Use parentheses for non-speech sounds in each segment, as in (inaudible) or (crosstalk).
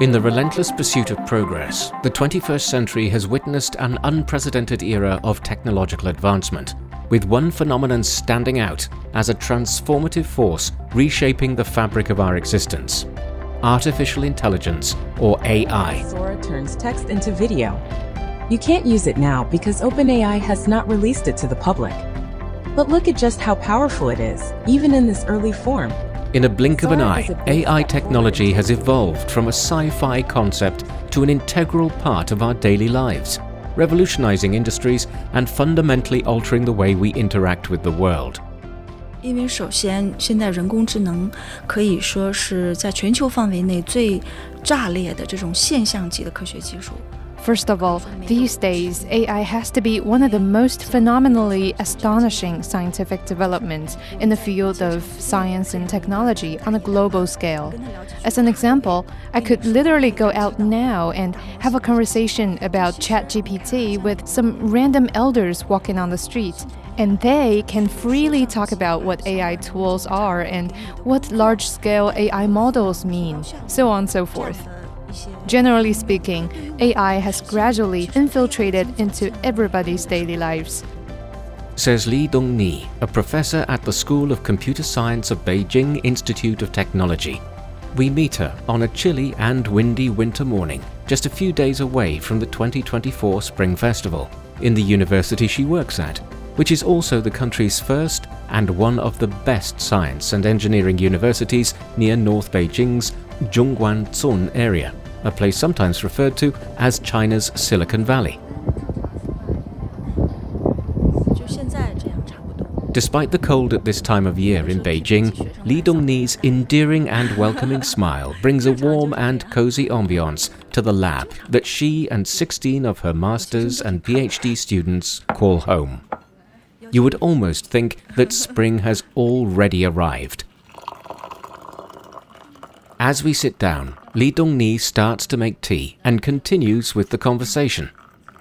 In the relentless pursuit of progress, the 21st century has witnessed an unprecedented era of technological advancement, with one phenomenon standing out as a transformative force reshaping the fabric of our existence artificial intelligence, or AI. Sora turns text into video. You can't use it now because OpenAI has not released it to the public. But look at just how powerful it is, even in this early form. In a blink of an eye, AI technology has evolved from a sci fi concept to an integral part of our daily lives, revolutionizing industries and fundamentally altering the way we interact with the world. 因为首先，现在人工智能可以说是在全球范围内最炸裂的这种现象级的科学技术。 First of all, these days, AI has to be one of the most phenomenally astonishing scientific developments in the field of science and technology on a global scale. As an example, I could literally go out now and have a conversation about ChatGPT with some random elders walking on the street. And they can freely talk about what AI tools are and what large scale AI models mean, so on and so forth. Generally speaking, AI has gradually infiltrated into everybody's daily lives. Says Li Dongni, a professor at the School of Computer Science of Beijing Institute of Technology. We meet her on a chilly and windy winter morning, just a few days away from the 2024 Spring Festival, in the university she works at, which is also the country's first and one of the best science and engineering universities near North Beijing's Zhongguancun area a place sometimes referred to as China's Silicon Valley. Despite the cold at this time of year in Beijing, Li Dongni's endearing and welcoming smile brings a warm and cozy ambiance to the lab that she and 16 of her master's and PhD students call home. You would almost think that spring has already arrived. As we sit down, Li Dongni starts to make tea and continues with the conversation,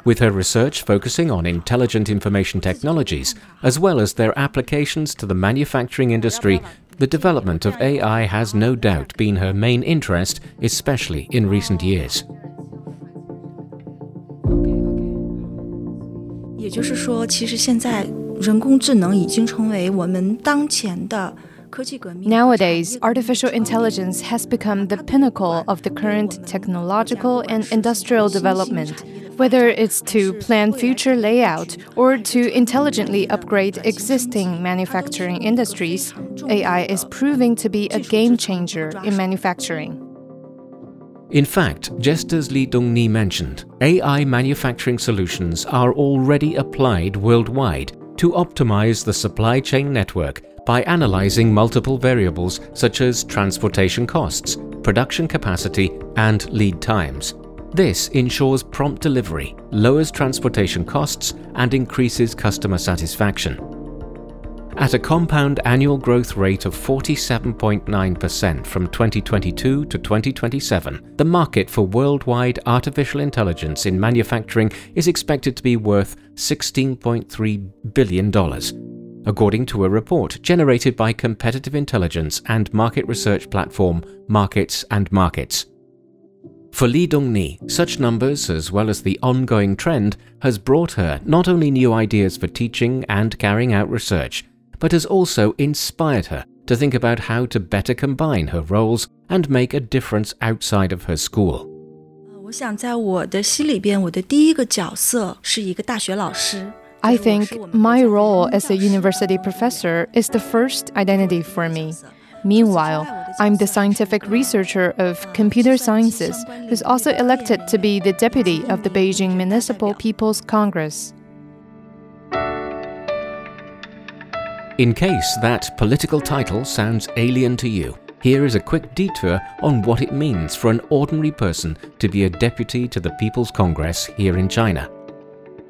with her research focusing on intelligent information technologies as well as their applications to the manufacturing industry. The development of AI has no doubt been her main interest, especially in recent years. 也就是说，其实现在人工智能已经成为我们当前的 Nowadays, artificial intelligence has become the pinnacle of the current technological and industrial development. Whether it's to plan future layout or to intelligently upgrade existing manufacturing industries, AI is proving to be a game changer in manufacturing. In fact, just as Li Dongni mentioned, AI manufacturing solutions are already applied worldwide to optimize the supply chain network by analyzing multiple variables such as transportation costs, production capacity, and lead times. This ensures prompt delivery, lowers transportation costs, and increases customer satisfaction. At a compound annual growth rate of 47.9% from 2022 to 2027, the market for worldwide artificial intelligence in manufacturing is expected to be worth $16.3 billion according to a report generated by competitive intelligence and market research platform Markets and Markets. For Li Dongni, such numbers, as well as the ongoing trend, has brought her not only new ideas for teaching and carrying out research, but has also inspired her to think about how to better combine her roles and make a difference outside of her school. 我想在我的心里边，我的第一个角色是一个大学老师。 I think my role as a university professor is the first identity for me. Meanwhile, I'm the scientific researcher of computer sciences who's also elected to be the deputy of the Beijing Municipal People's Congress. In case that political title sounds alien to you, here is a quick detour on what it means for an ordinary person to be a deputy to the People's Congress here in China.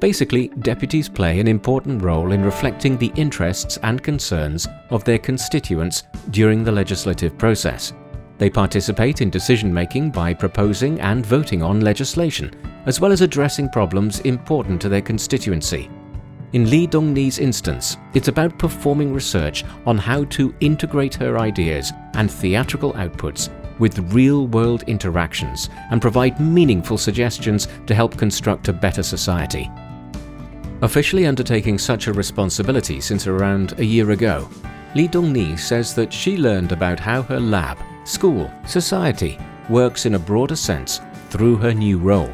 Basically, deputies play an important role in reflecting the interests and concerns of their constituents during the legislative process. They participate in decision making by proposing and voting on legislation, as well as addressing problems important to their constituency. In Li Dongni's instance, it's about performing research on how to integrate her ideas and theatrical outputs with real world interactions and provide meaningful suggestions to help construct a better society. Officially undertaking such a responsibility since around a year ago, Li Dongni says that she learned about how her lab, school, society works in a broader sense through her new role.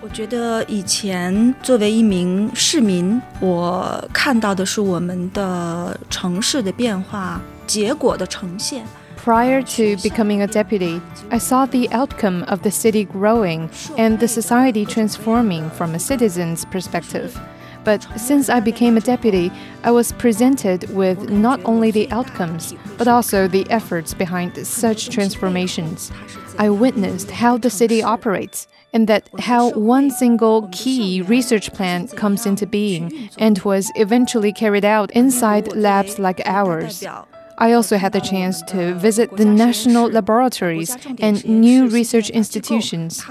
我觉得以前作为一名市民，我看到的是我们的城市的变化结果的呈现。 Prior to becoming a deputy, I saw the outcome of the city growing and the society transforming from a citizen's perspective. But since I became a deputy, I was presented with not only the outcomes, but also the efforts behind such transformations. I witnessed how the city operates and that how one single key research plan comes into being and was eventually carried out inside labs like ours. I also had the chance to visit the national laboratories and new research institutions.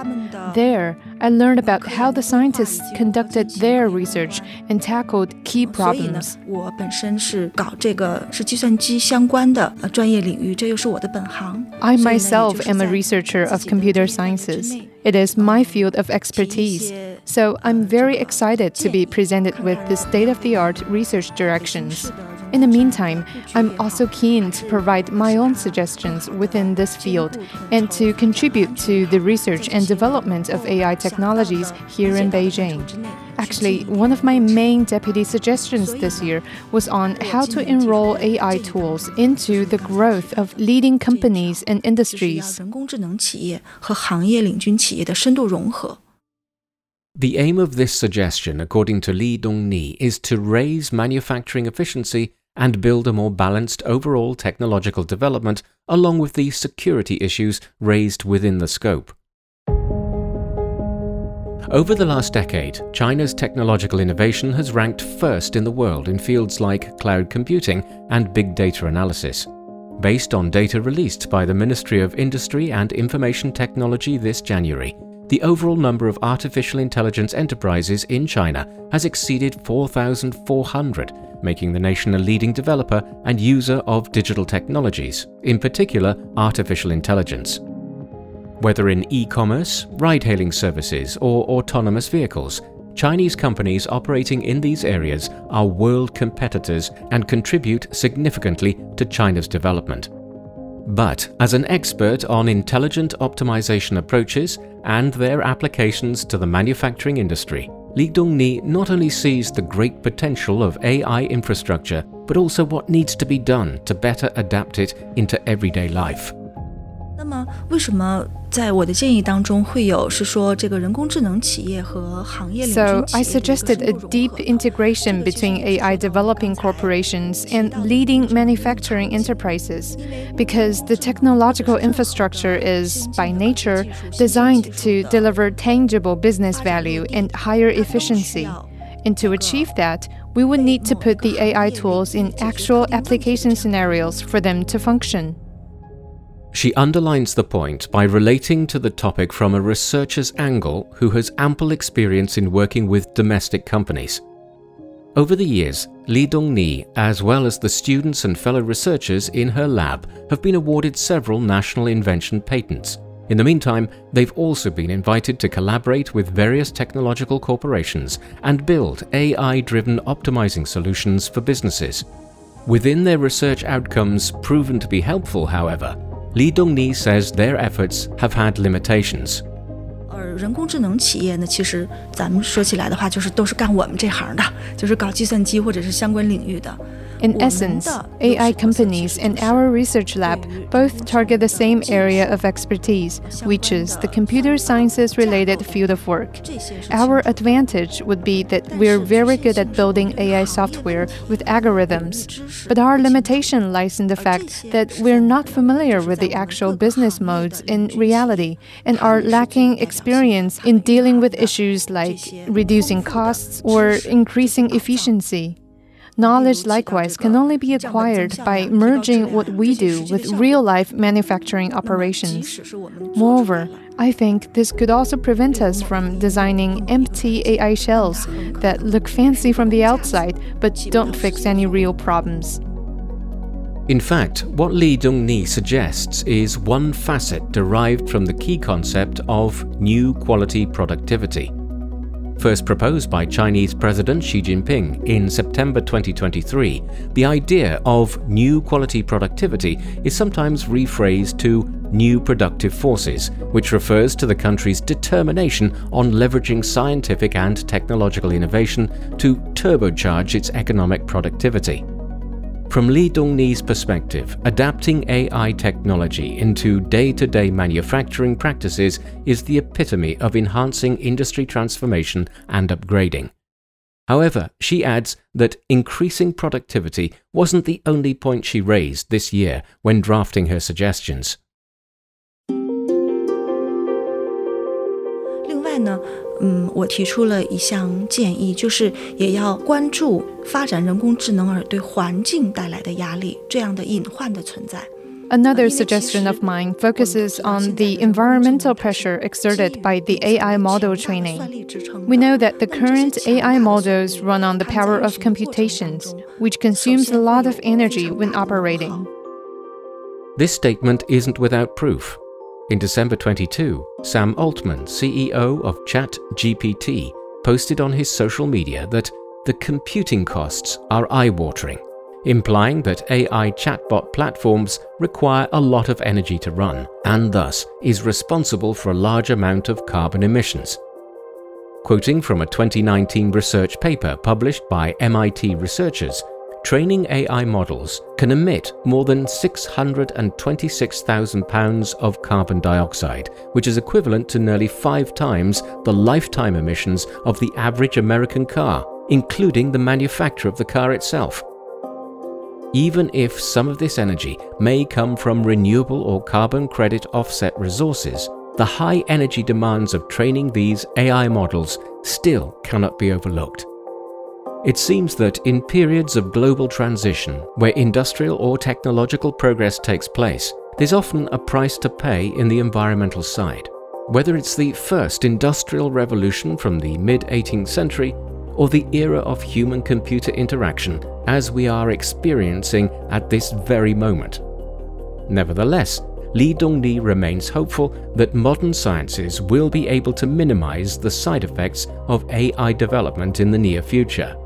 There, I learned about how the scientists conducted their research and tackled key problems. I myself am a researcher of computer sciences. It is my field of expertise. So I'm very excited to be presented with the state of the art research directions. In the meantime, I'm also keen to provide my own suggestions within this field and to contribute to the research and development of AI technologies here in Beijing. Actually, one of my main deputy suggestions this year was on how to enroll AI tools into the growth of leading companies and industries. The aim of this suggestion, according to Li Dongni, is to raise manufacturing efficiency and build a more balanced overall technological development along with the security issues raised within the scope. Over the last decade, China's technological innovation has ranked first in the world in fields like cloud computing and big data analysis. Based on data released by the Ministry of Industry and Information Technology this January, the overall number of artificial intelligence enterprises in China has exceeded 4,400, making the nation a leading developer and user of digital technologies, in particular artificial intelligence. Whether in e commerce, ride hailing services, or autonomous vehicles, Chinese companies operating in these areas are world competitors and contribute significantly to China's development. But as an expert on intelligent optimization approaches and their applications to the manufacturing industry, Li Dongni not only sees the great potential of AI infrastructure, but also what needs to be done to better adapt it into everyday life. 那么，为什么在我的建议当中会有是说这个人工智能企业和行业领军 So I suggested a deep integration between AI developing corporations and leading manufacturing enterprises because the technological infrastructure is by nature designed to deliver tangible business value and higher efficiency. And to achieve that, we would need to put the AI tools in actual application scenarios for them to function. She underlines the point by relating to the topic from a researcher's angle who has ample experience in working with domestic companies. Over the years, Li Dongni, as well as the students and fellow researchers in her lab, have been awarded several national invention patents. In the meantime, they've also been invited to collaborate with various technological corporations and build AI driven optimizing solutions for businesses. Within their research outcomes proven to be helpful, however, Li Dongni says their efforts have had limitations. 而人工智能企业呢，其实咱们说起来的话，就是都是干我们这行的，就是搞计算机或者是相关领域的。 In essence, AI companies and our research lab both target the same area of expertise, which is the computer sciences related field of work. Our advantage would be that we're very good at building AI software with algorithms, but our limitation lies in the fact that we're not familiar with the actual business modes in reality and are lacking experience in dealing with issues like reducing costs or increasing efficiency. Knowledge, likewise, can only be acquired by merging what we do with real life manufacturing operations. Moreover, I think this could also prevent us from designing empty AI shells that look fancy from the outside but don't fix any real problems. In fact, what Li Dongni suggests is one facet derived from the key concept of new quality productivity. First proposed by Chinese President Xi Jinping in September 2023, the idea of new quality productivity is sometimes rephrased to new productive forces, which refers to the country's determination on leveraging scientific and technological innovation to turbocharge its economic productivity. From Li Dongni's perspective, adapting AI technology into day to day manufacturing practices is the epitome of enhancing industry transformation and upgrading. However, she adds that increasing productivity wasn't the only point she raised this year when drafting her suggestions. 另外呢， 嗯，我提出了一项建议，就是也要关注发展人工智能而对环境带来的压力这样的隐患的存在。Another suggestion of mine focuses on the environmental pressure exerted by the AI model training. We know that the current AI models run on the power of computations, which consumes a lot of energy when operating. This statement isn't without proof. In December 22, Sam Altman, CEO of ChatGPT, posted on his social media that the computing costs are eye watering, implying that AI chatbot platforms require a lot of energy to run and thus is responsible for a large amount of carbon emissions. Quoting from a 2019 research paper published by MIT researchers, training AI models can emit more than 626,000 pounds of carbon dioxide, which is equivalent to nearly five times the lifetime emissions of the average American car, including the manufacture of the car itself. Even if some of this energy may come from renewable or carbon credit offset resources, the high energy demands of training these AI models still cannot be overlooked. It seems that in periods of global transition, where industrial or technological progress takes place, there's often a price to pay in the environmental side. Whether it's the first industrial revolution from the mid 18th century or the era of human computer interaction as we are experiencing at this very moment. Nevertheless, Li Dongni remains hopeful that modern sciences will be able to minimize the side effects of AI development in the near future.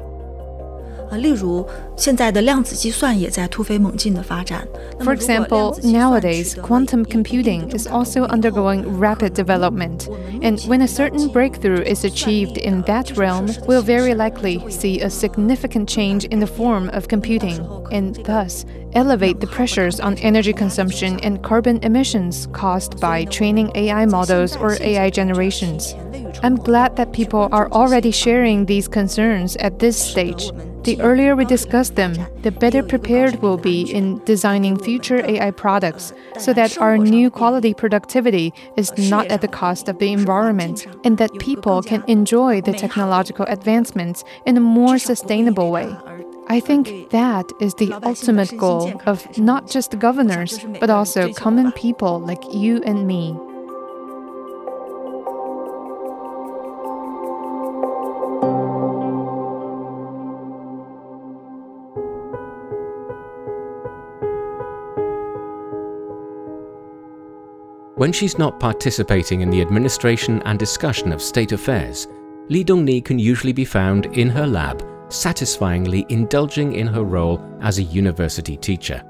啊，例如现在的量子计算也在突飞猛进的发展。For example, nowadays quantum computing is also undergoing rapid development, and when a certain breakthrough is achieved in that realm, we'll very likely see a significant change in the form of computing, and thus elevate the pressures on energy consumption and carbon emissions caused by training AI models or AI generations. I'm glad that people are already sharing these concerns at this stage. The earlier we discuss them, the better prepared we'll be in designing future AI products so that our new quality productivity is not at the cost of the environment and that people can enjoy the technological advancements in a more sustainable way. I think that is the ultimate goal of not just governors, but also common people like you and me. When she's not participating in the administration and discussion of state affairs, Li Dongni can usually be found in her lab, satisfyingly indulging in her role as a university teacher.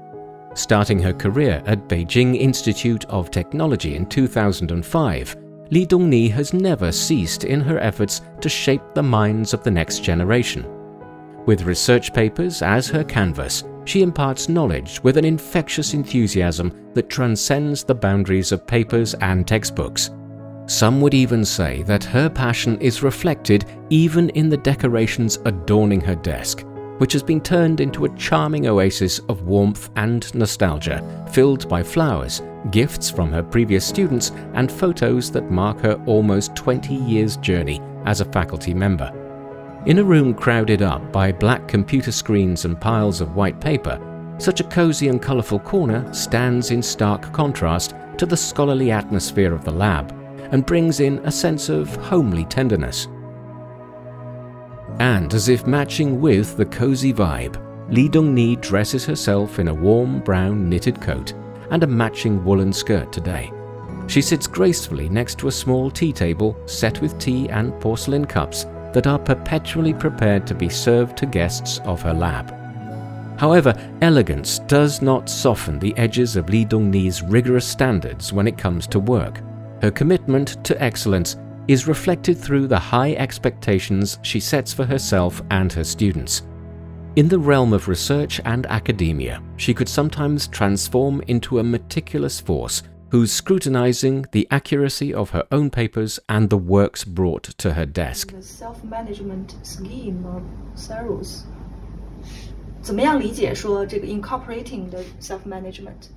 Starting her career at Beijing Institute of Technology in 2005, Li Dongni has never ceased in her efforts to shape the minds of the next generation. With research papers as her canvas, she imparts knowledge with an infectious enthusiasm that transcends the boundaries of papers and textbooks. Some would even say that her passion is reflected even in the decorations adorning her desk, which has been turned into a charming oasis of warmth and nostalgia, filled by flowers, gifts from her previous students, and photos that mark her almost 20 years' journey as a faculty member. In a room crowded up by black computer screens and piles of white paper, such a cozy and colourful corner stands in stark contrast to the scholarly atmosphere of the lab and brings in a sense of homely tenderness. And as if matching with the cozy vibe, Li Dongni dresses herself in a warm brown knitted coat and a matching woolen skirt today. She sits gracefully next to a small tea table set with tea and porcelain cups that are perpetually prepared to be served to guests of her lab. However, elegance does not soften the edges of Li Dongni's rigorous standards when it comes to work. Her commitment to excellence is reflected through the high expectations she sets for herself and her students. In the realm of research and academia, she could sometimes transform into a meticulous force who's scrutinizing the accuracy of her own papers and the works brought to her desk. The self-management scheme of Saros 怎么样理解说这个 incorporating the self-management？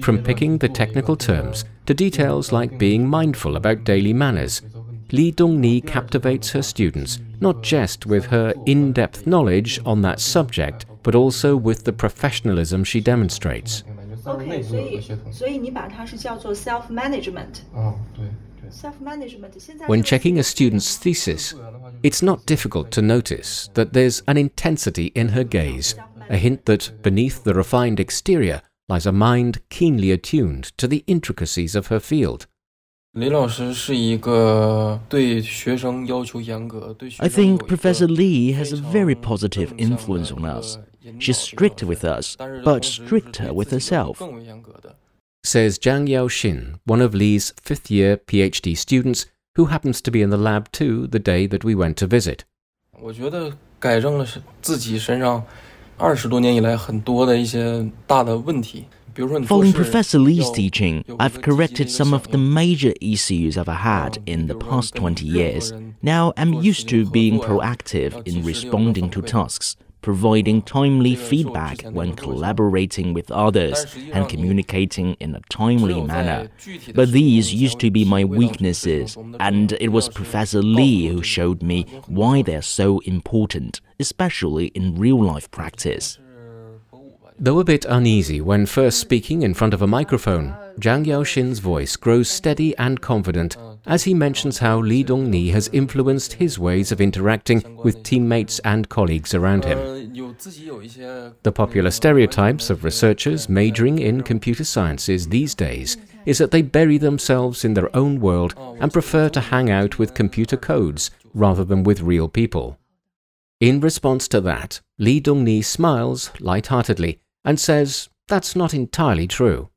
From picking the technical terms to details like being mindful about daily manners, Li Dongni captivates her students not just with her in depth knowledge on that subject, but also with the professionalism she demonstrates. 方内部有个协同。所以你把它是叫做 self management。哦，对。When checking a student's thesis, it's not difficult to notice that there's an intensity in her gaze, a hint that beneath the refined exterior lies a mind keenly attuned to the intricacies of her field. I think Professor Li has a very positive influence on us. She's strict with us, but stricter with herself. Says Zhang Yaoxin, one of Li's fifth year PhD students, who happens to be in the lab too the day that we went to visit. Following Professor Li's teaching, I've corrected some of the major issues I've had in the past 20 years. Now I'm used to being proactive in responding to tasks providing timely feedback when collaborating with others and communicating in a timely manner. But these used to be my weaknesses, and it was Professor Li who showed me why they're so important, especially in real life practice. Though a bit uneasy when first speaking in front of a microphone, Jiang Yaoxin's voice grows steady and confident as he mentions how Li Dongni has influenced his ways of interacting with teammates and colleagues around him. The popular stereotypes of researchers majoring in computer sciences these days is that they bury themselves in their own world and prefer to hang out with computer codes rather than with real people. In response to that, Li Dongni smiles lightheartedly and says that's not entirely true.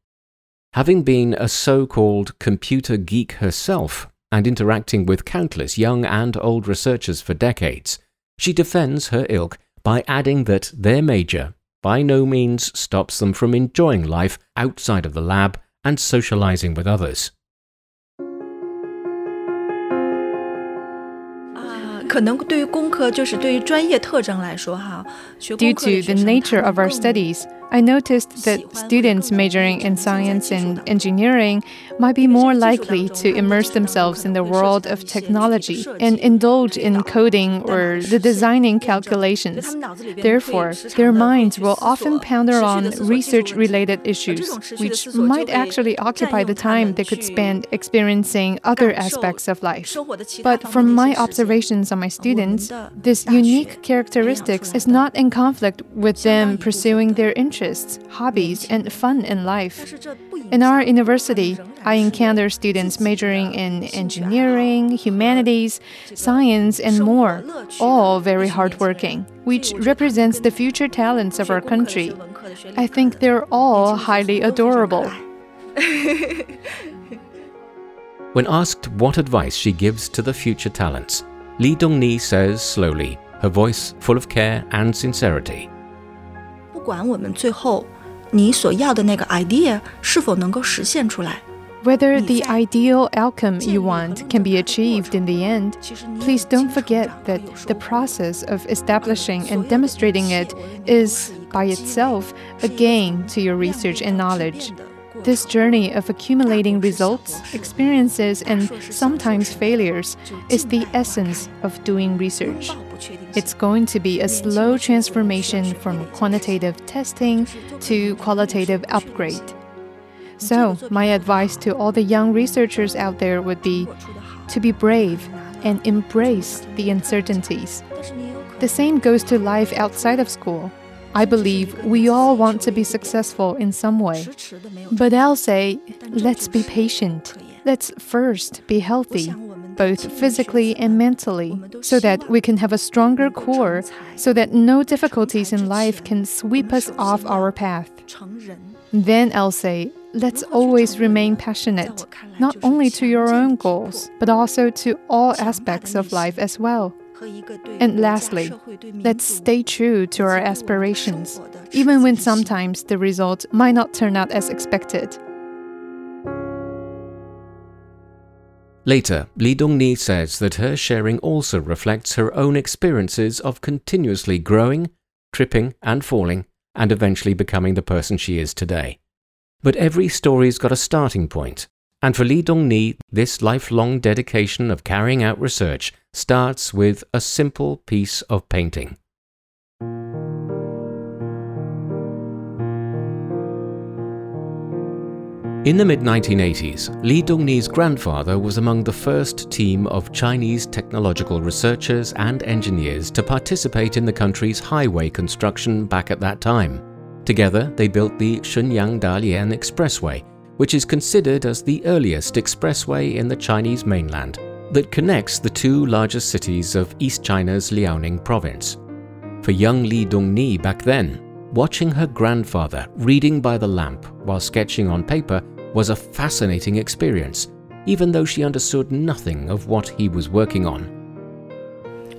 Having been a so called computer geek herself and interacting with countless young and old researchers for decades, she defends her ilk by adding that their major by no means stops them from enjoying life outside of the lab and socializing with others. 啊，可能对于工科，就是对于专业特征来说，哈，学工 Due 科的 to 学 the 生 nature 他 of 们 our 更 studies, I noticed that students majoring in science and engineering might be more likely to immerse themselves in the world of technology and indulge in coding or the designing calculations. Therefore, their minds will often ponder on research related issues, which might actually occupy the time they could spend experiencing other aspects of life. But from my observations on my students, this unique characteristics is not in conflict with them pursuing their interests, hobbies, and fun in life. In our university, I encounter students majoring in engineering, humanities, science, and more, all very hardworking, which represents the future talents of our country. I think they're all highly adorable. (laughs) When asked what advice she gives to the future talents, Li Dongni says slowly, her voice full of care and sincerity. 不管我们最后你所要的那个 idea 是否能够实现出来， Whether the ideal outcome you want can be achieved in the end, please don't forget that the process of establishing and demonstrating it is, by itself, a gain to your research and knowledge. This journey of accumulating results, experiences, and sometimes failures is the essence of doing research. It's going to be a slow transformation from quantitative testing to qualitative upgrade. So, my advice to all the young researchers out there would be to be brave and embrace the uncertainties. The same goes to life outside of school. I believe we all want to be successful in some way. But I'll say, let's be patient. Let's first be healthy both physically and mentally, so that we can have a stronger core, so that no difficulties in life can sweep us off our path. Then I'll say, let's always remain passionate, not only to your own goals, but also to all aspects of life as well. And lastly, let's stay true to our aspirations, even when sometimes the result might not turn out as expected. Later, Li Dongni says that her sharing also reflects her own experiences of continuously growing, tripping and falling, and eventually becoming the person she is today. But every story's got a starting point, and for Li Dongni, this lifelong dedication of carrying out research starts with a simple piece of painting. In the mid 1980s, Li Dongni's grandfather was among the first team of Chinese technological researchers and engineers to participate in the country's highway construction back at that time. Together, they built the Shenyang Dalian Expressway, which is considered as the earliest expressway in the Chinese mainland that connects the two largest cities of East China's Liaoning province. For young Li Dongni back then, watching her grandfather reading by the lamp while sketching on paper was a fascinating experience, even though she understood nothing of what he was working on.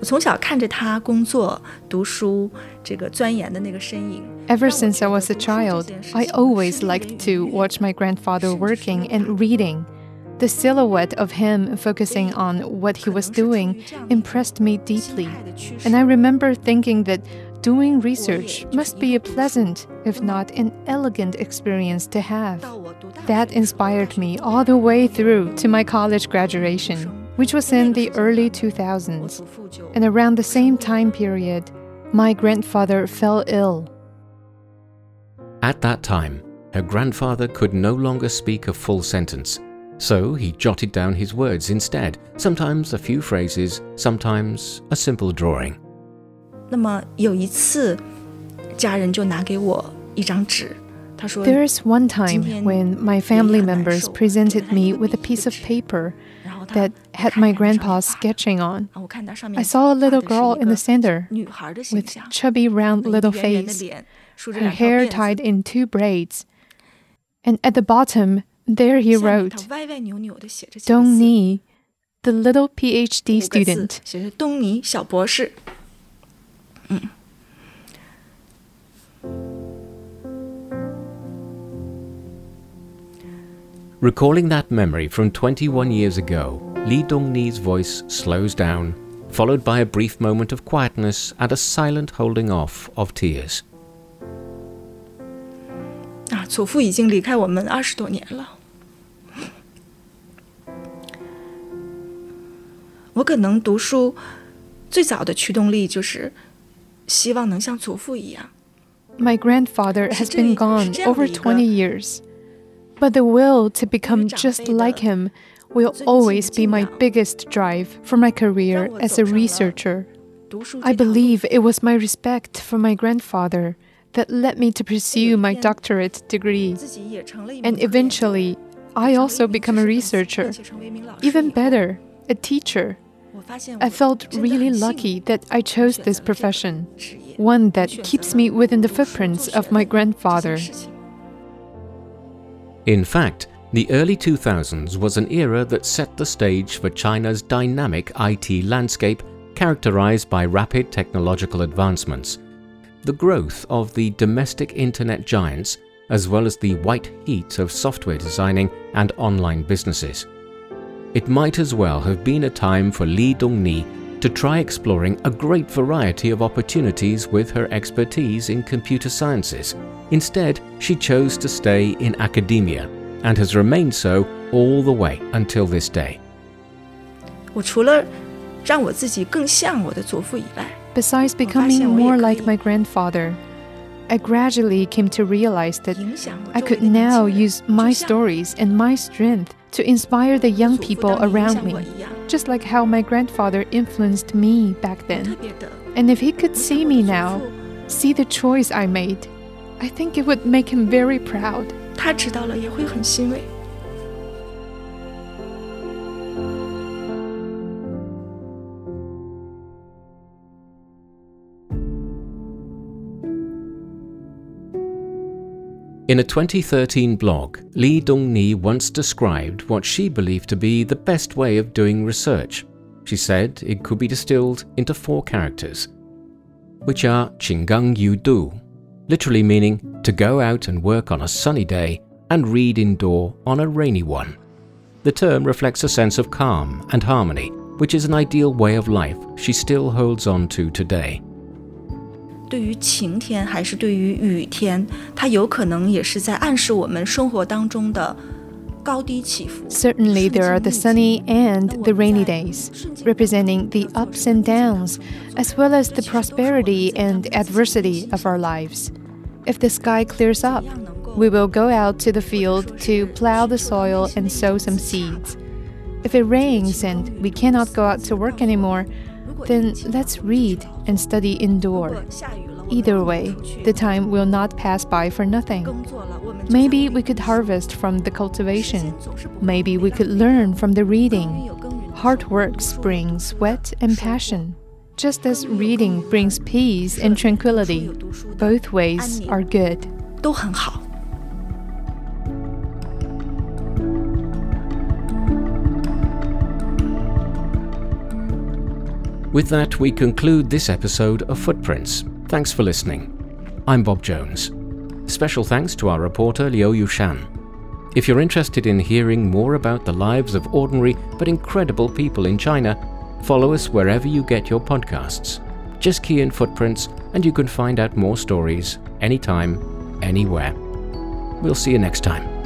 我从小看着他工作、读书，这个钻研的那个身影。Ever since I was a child, I always liked to watch my grandfather working and reading. The silhouette of him focusing on what he was doing impressed me deeply. And I remember thinking that doing research must be a pleasant, if not an elegant experience to have. That inspired me all the way through to my college graduation which was in the early 2000s. And around the same time period, my grandfather fell ill. At that time, her grandfather could no longer speak a full sentence, so he jotted down his words instead, sometimes a few phrases, sometimes a simple drawing. 那么有一次，家人就拿给我一张纸，他说 There is one time when my family members presented me with a piece of paper that had my grandpa's sketching on. I saw a little girl in the center with chubby round little face, her hair tied in two braids. And at the bottom, there he wrote, Dongni, the little PhD student. 写着东尼小博士。嗯。Recalling that memory from 21 years ago, Li Dongni's voice slows down, followed by a brief moment of quietness and a silent holding off of tears. 啊，祖父已经离开我们二十多年了。我可能读书最早的驱动力就是 希望能像祖父一样。My grandfather has been gone over 20 years. But the will to become just like him will always be my biggest drive for my career as a researcher. I believe it was my respect for my grandfather that led me to pursue my doctorate degree. And eventually, I also become a researcher. Even better, a teacher. I felt really lucky that I chose this profession, one that keeps me within the footprints of my grandfather. In fact, the early 2000s was an era that set the stage for China's dynamic IT landscape characterized by rapid technological advancements. The growth of the domestic internet giants, as well as the white heat of software designing and online businesses. It might as well have been a time for Li Dongni to try exploring a great variety of opportunities with her expertise in computer sciences. Instead, she chose to stay in academia and has remained so all the way until this day. Besides becoming more like my grandfather, I gradually came to realize that I could now use my stories and my strength to inspire the young people around me, just like how my grandfather influenced me back then. And if he could see me now, see the choice I made, I think it would make him very proud. 他知道了也会很欣慰。 In a 2013 blog, Li Dongni once described what she believed to be the best way of doing research. She said it could be distilled into four characters, which are Qinggeng Yu Du, literally meaning to go out and work on a sunny day and read indoor on a rainy one. The term reflects a sense of calm and harmony, which is an ideal way of life she still holds on to today. 对于晴天还是对于雨天，它有可能也是在暗示我们生活当中的高低起伏。 Certainly, there are the sunny and the rainy days, representing the ups and downs, as well as the prosperity and adversity of our lives. If the sky clears up, we will go out to the field to plow the soil and sow some seeds. If it rains and we cannot go out to work anymore, then let's read and study indoor. Either way, the time will not pass by for nothing. Maybe we could harvest from the cultivation. Maybe we could learn from the reading. Hard work brings sweat and passion. Just as reading brings peace and tranquility, both ways are good. 都很好。 With that, we conclude this episode of Footprints. Thanks for listening. I'm Bob Jones. Special thanks to our reporter Liu Yushan. If you're interested in hearing more about the lives of ordinary but incredible people in China, follow us wherever you get your podcasts. Just key in Footprints and you can find out more stories anytime, anywhere. We'll see you next time.